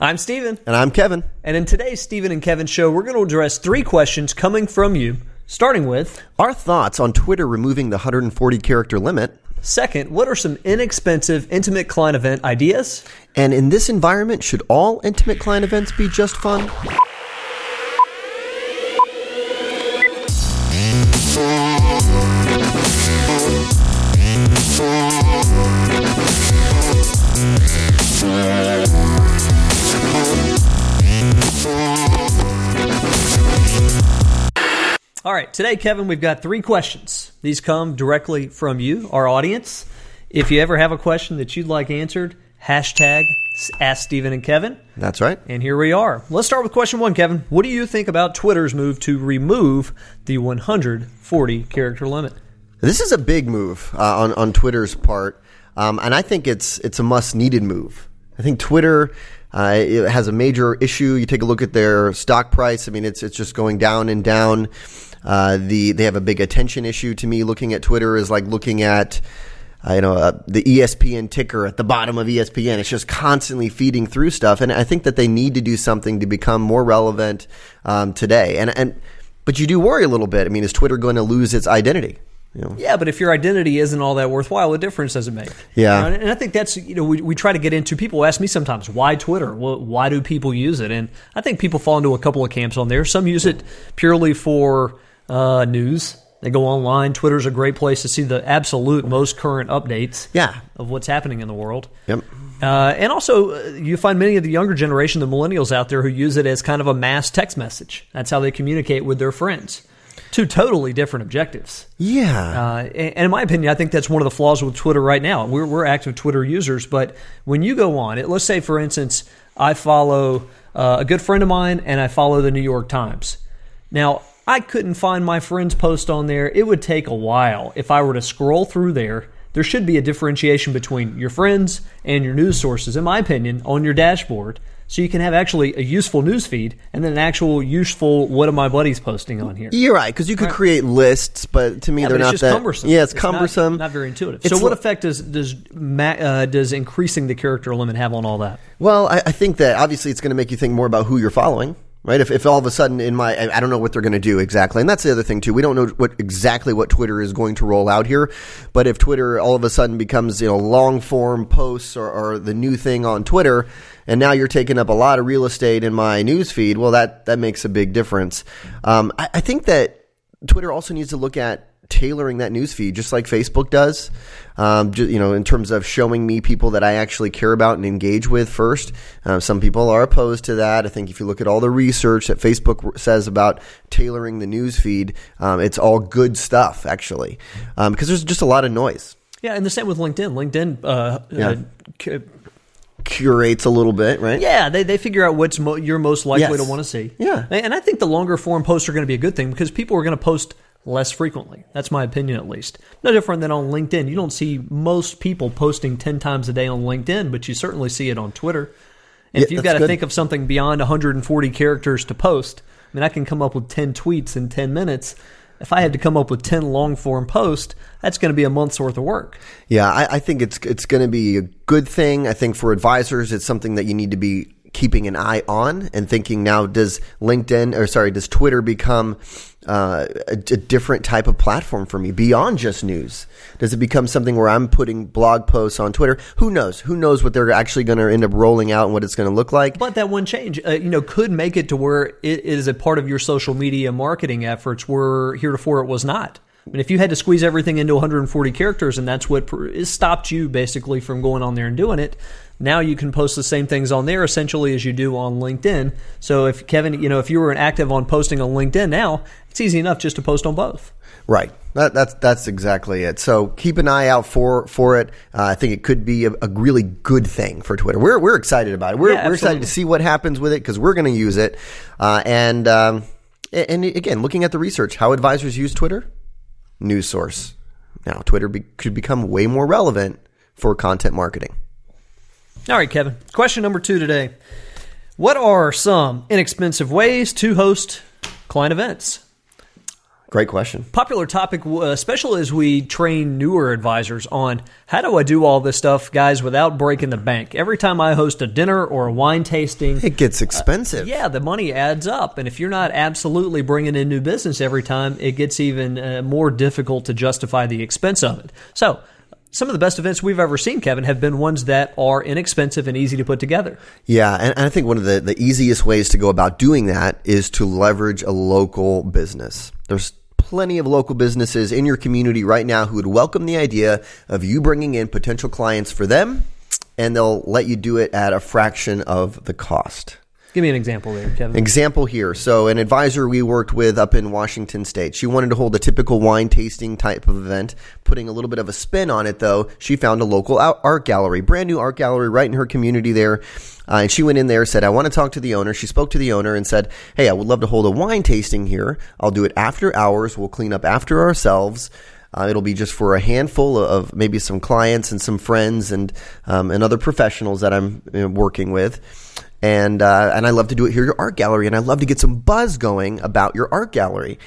I'm Stephen. And I'm Kevin. And in today's Stephen and Kevin show, we're going to address three questions coming from you, starting with Our thoughts on Twitter removing the 140 character limit. Second, what are some inexpensive intimate client event ideas? And in this environment, should all intimate client events be just fun? Today, Kevin, we've got three questions. These come directly from you, our audience. If you ever have a question that you'd like answered, hashtag Ask Stephen and Kevin. That's right. And here we are. Let's start with question one, Kevin. What do you think about Twitter's move to remove the 140 character limit? This is a big move uh, on on Twitter's part, um, and I think it's it's a must needed move. I think Twitter uh, it has a major issue. You take a look at their stock price. I mean, it's it's just going down and down. Uh, the they have a big attention issue to me. Looking at Twitter is like looking at uh, you know uh, the ESPN ticker at the bottom of ESPN. It's just constantly feeding through stuff, and I think that they need to do something to become more relevant um, today. And and but you do worry a little bit. I mean, is Twitter going to lose its identity? You know? Yeah, but if your identity isn't all that worthwhile, what difference does it make? Yeah, you know, and I think that's you know we, we try to get into. People ask me sometimes why Twitter. Well, why do people use it? And I think people fall into a couple of camps on there. Some use it purely for uh, news. They go online. Twitter's a great place to see the absolute most current updates. Yeah. of what's happening in the world. Yep. Uh, and also, uh, you find many of the younger generation, the millennials out there, who use it as kind of a mass text message. That's how they communicate with their friends. Two totally different objectives. Yeah. Uh, and in my opinion, I think that's one of the flaws with Twitter right now. We're, we're active Twitter users, but when you go on it, let's say, for instance, I follow uh, a good friend of mine and I follow the New York Times. Now, I couldn't find my friend's post on there. It would take a while if I were to scroll through there. There should be a differentiation between your friends and your news sources, in my opinion, on your dashboard. So you can have actually a useful news feed and then an actual useful what are my buddies posting on here. You're right because you could right. create lists, but to me yeah, they're not that cumbersome. Yeah, it's, it's cumbersome, not, not very intuitive. It's so what effect does does uh, does increasing the character limit have on all that? Well, I, I think that obviously it's going to make you think more about who you're following right? If, if all of a sudden in my, I don't know what they're going to do exactly. And that's the other thing too. We don't know what exactly what Twitter is going to roll out here. But if Twitter all of a sudden becomes, you know, long form posts or, or the new thing on Twitter, and now you're taking up a lot of real estate in my news feed, well, that, that makes a big difference. Um, I, I think that Twitter also needs to look at tailoring that news feed just like Facebook does. Um, just, you know, in terms of showing me people that I actually care about and engage with first. Uh, some people are opposed to that. I think if you look at all the research that Facebook says about tailoring the news feed, um, it's all good stuff actually, um, because there's just a lot of noise. Yeah, and the same with LinkedIn. LinkedIn. Uh, yeah. Uh, curates a little bit, right? Yeah, they, they figure out what's mo- you're most likely yes. to want to see. Yeah. And I think the longer form posts are going to be a good thing because people are going to post less frequently. That's my opinion, at least. No different than on LinkedIn. You don't see most people posting 10 times a day on LinkedIn, but you certainly see it on Twitter. And yeah, if you've got to think of something beyond 140 characters to post, I mean, I can come up with 10 tweets in 10 minutes. If I had to come up with 10 long form posts, that's going to be a month's worth of work. Yeah, I, I think it's it's going to be a good thing. I think for advisors, it's something that you need to be keeping an eye on and thinking now does LinkedIn or sorry does Twitter become uh, a, a, different type of platform for me beyond just news? Does it become something where I'm putting blog posts on Twitter? Who knows? Who knows what they're actually going to end up rolling out and what it's going to look like? But that one change, uh, you know, could make it to where it is a part of your social media marketing efforts where heretofore it was not. I mean, if you had to squeeze everything into 140 characters and that's what stopped you basically from going on there and doing it, now you can post the same things on there essentially as you do on LinkedIn. So if Kevin, you know, if you were active on posting on LinkedIn now, it's easy enough just to post on both. Right. That, that's that's exactly it. So keep an eye out for for it. Uh, I think it could be a, a, really good thing for Twitter. We're we're excited about it. We're yeah, we're excited to see what happens with it because we're going to use it. Uh, and um, and again, looking at the research, how advisors use Twitter, news source. Now Twitter be, could become way more relevant for content marketing. All right, Kevin. Question number two today. What are some inexpensive ways to host client events? Great question. Popular topic, uh, especially as we train newer advisors on how do I do all this stuff, guys, without breaking the bank. Every time I host a dinner or a wine tasting, It gets expensive. yeah, the money adds up. And if you're not absolutely bringing in new business every time, it gets even uh, more difficult to justify the expense of it. So, some of the best events we've ever seen, Kevin, have been ones that are inexpensive and easy to put together. Yeah, and, I think one of the, the easiest ways to go about doing that is to leverage a local business. There's plenty of local businesses in your community right now who would welcome the idea of you bringing in potential clients for them, and they'll let you do it at a fraction of the cost. Give me an example there, Kevin. Example here. So, an advisor we worked with up in Washington State, she wanted to hold a typical wine tasting type of event, putting a little bit of a spin on it, though. She found a local art gallery, brand new art gallery right in her community there. Uh, and she went in there, said, I want to talk to the owner. She spoke to the owner and said, Hey, I would love to hold a wine tasting here. I'll do it after hours. We'll clean up after ourselves. Uh, it'll be just for a handful of maybe some clients and some friends and um, and other professionals that I'm you know, working with and uh, and I love to do it here at your art gallery, and I love to get some buzz going about your art gallery.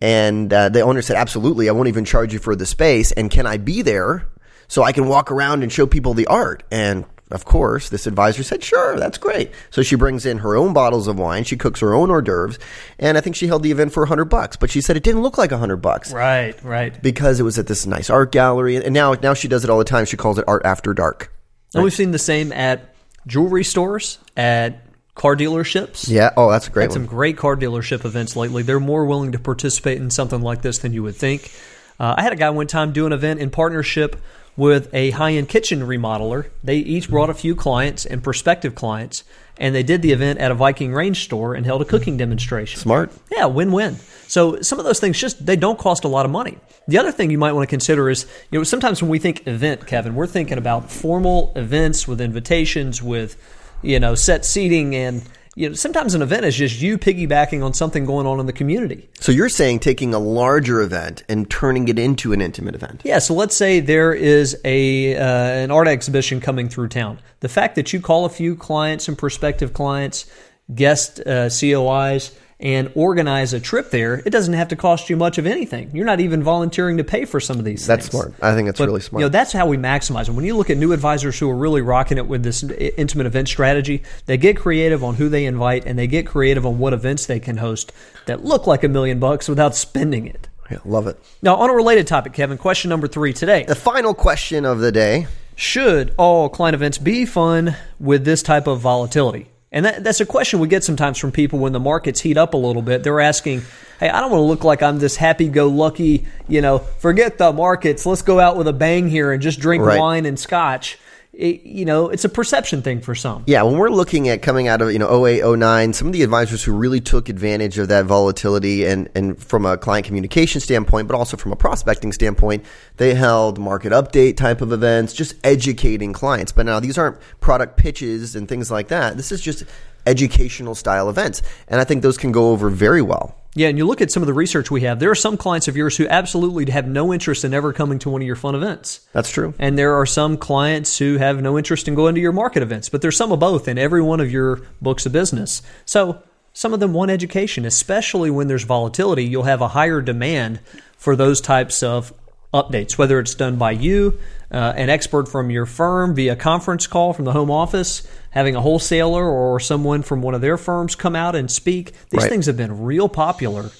And uh, the owner said, "Absolutely, I won't even charge you for the space, and can I be there so I can walk around and show people the art?" And of course, this advisor said, "Sure, that's great." So she brings in her own bottles of wine, she cooks her own hors d'oeuvres, and I think she held the event for a hundred bucks. But she said it didn't look like a hundred bucks Right, right. because it was at this nice art gallery, and now now she does it all the time. She calls it art after dark. And we've seen the same at jewelry stores, at car dealerships. Yeah. Oh, that's a great Had some great car dealership events lately. They're more willing to participate in something like this than you would think. Uh, I had a guy one time do an event in partnership with a high end kitchen remodeler. They each brought a few clients and prospective clients, and they did the event at a Viking range store and held a cooking demonstration. Smart. Yeah, win win. So some of those things just they don't cost a lot of money. The other thing you might want to consider is you know sometimes when we think event, Kevin, we're thinking about formal events with invitations, with you know set seating, and you know sometimes an event is just you piggybacking on something going on in the community. So you're saying taking a larger event and turning it into an intimate event. Yeah, so let's say there is a uh, an art exhibition coming through town. The fact that you call a few clients and prospective clients, guest uh, COIs, and organize a trip there, it doesn't have to cost you much of anything. You're not even volunteering to pay for some of these things. That's things. smart. I think that's But, really smart. You know, that's how we maximize them. When you look at new advisors who are really rocking it with this intimate event strategy, they get creative on who they invite and they get creative on what events they can host that look like a million bucks without spending it. yeah, love it. Now, on a related topic, Kevin, question number three today. The final question of the day. Should all client events be fun with this type of volatility? And that, that's a question we get sometimes from people when the markets heat up a little bit. They're asking, hey, I don't want to look like I'm this happy go lucky, you know, forget the markets. Let's go out with a bang here and just drink Right. wine and scotch. It, you know, it's a perception thing for some. Yeah, when we're looking at coming out of you know 08, 09, some of the advisors who really took advantage of that volatility and and from a client communication standpoint, but also from a prospecting standpoint, they held market update type of events, just educating clients. But now these aren't product pitches and things like that. This is just educational style events, and I think those can go over very well. Yeah, and you look at some of the research we have, there are some clients of yours who absolutely have no interest in ever coming to one of your fun events. That's true. And there are some clients who have no interest in going to your market events, but there's some of both in every one of your books of business. So some of them want education, especially when there's volatility. You'll have a higher demand for those types of updates, whether it's done by you, uh, an expert from your firm via conference call from the home office, having a wholesaler or someone from one of their firms come out and speak. These Right. things have been real popular.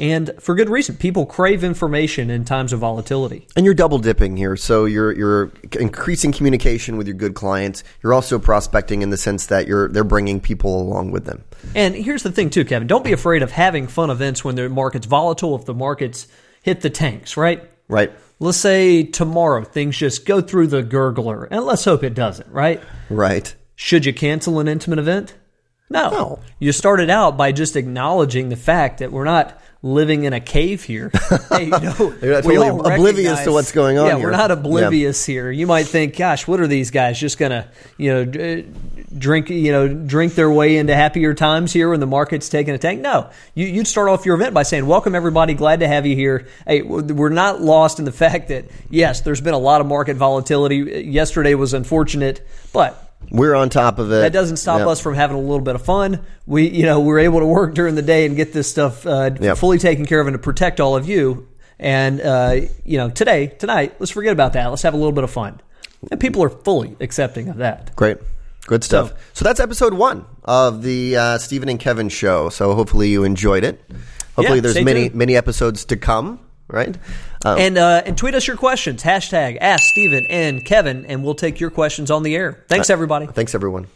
And for good reason. People crave information in times of volatility. And you're double dipping here. So you're you're increasing communication with your good clients. You're also prospecting in the sense that you're they're bringing people along with them. And here's the thing, too, Kevin. Don't be afraid of having fun events when the market's volatile, if the markets hit the tanks, right? Right. Let's say tomorrow things just go through the gurgler, and let's hope it doesn't, right? Right. Should you cancel an intimate event? No. No. You started out by just acknowledging the fact that we're not living in a cave here. hey, you know, You're not we totally all oblivious to what's going on Yeah, here. we're not oblivious here. You might think, gosh, what are these guys just gonna, you know, drink, you know, drink their way into happier times here when the market's taking a tank? No, you, you'd start off your event by saying, "Welcome, everybody. Glad to have you here." Hey, we're not lost in the fact that yes, there's been a lot of market volatility. Yesterday was unfortunate, but We're on top of it. That doesn't stop Yep. us from having a little bit of fun. We, you know, we're able to work during the day and get this stuff uh, Yep. fully taken care of and to protect all of you. And uh, you know, today, tonight, let's forget about that. Let's have a little bit of fun. And people are fully accepting of that. Great. Good stuff. So, So- that's episode one of the uh, Stephen and Kevin show. So hopefully you enjoyed it. Hopefully Yeah, there's many tuned. many episodes to come. Right. Um, And uh, and tweet us your questions. Hashtag Ask Stephen and Kevin, and we'll take your questions on the air. Thanks, everybody. thanks everyone.